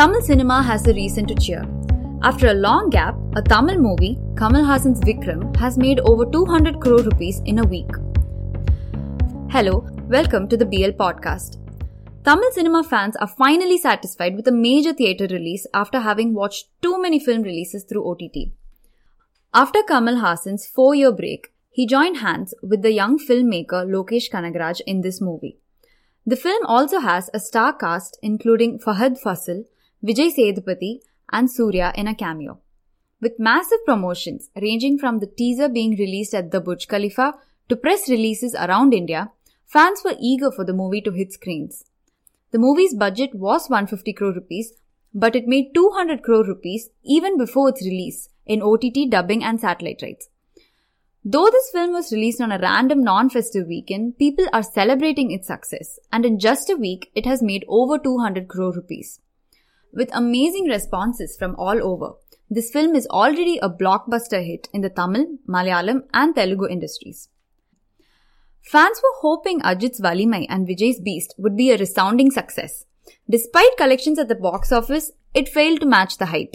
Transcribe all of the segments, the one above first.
Tamil cinema has a reason to cheer. After a long gap, a Tamil movie, Kamal Haasan's Vikram, has made over 200 crore rupees in a week. Hello, welcome to the BL podcast. Tamil cinema fans are finally satisfied with a major theatre release after having watched too many film releases through OTT. After Kamal Haasan's four year break, he joined hands with the young filmmaker Lokesh Kanagaraj in this movie. The film also has a star cast including Fahadh Faasil, Vijay Sethupathi, and Suriya in a cameo. With massive promotions ranging from the teaser being released at the Burj Khalifa to press releases around India, fans were eager for the movie to hit screens. The movie's budget was 150 crore rupees, but it made 200 crore rupees even before its release in OTT dubbing and satellite rights. Though this film was released on a random non-festive weekend, people are celebrating its success and in just a week it has made over 200 crore rupees. With amazing responses from all over, this film is already a blockbuster hit in the Tamil, Malayalam, and Telugu industries. Fans were hoping Ajith's Valimai and Vijay's Beast would be a resounding success. Despite collections at the box office, it failed to match the hype.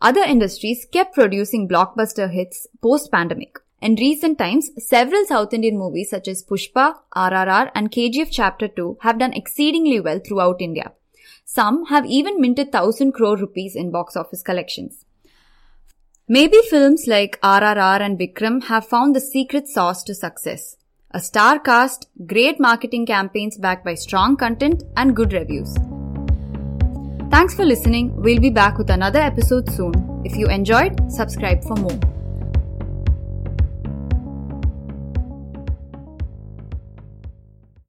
Other industries kept producing blockbuster hits post pandemic. In recent times, several South Indian movies such as Pushpa, RRR, and KGF Chapter 2 have done exceedingly well throughout India. Some have even minted 1000 crore rupees in box office collections. Maybe films like RRR and Vikram have found the secret sauce to success. A star cast, great marketing campaigns backed by strong content, and good reviews. Thanks for listening. We'll be back with another episode soon. If you enjoyed, subscribe for more.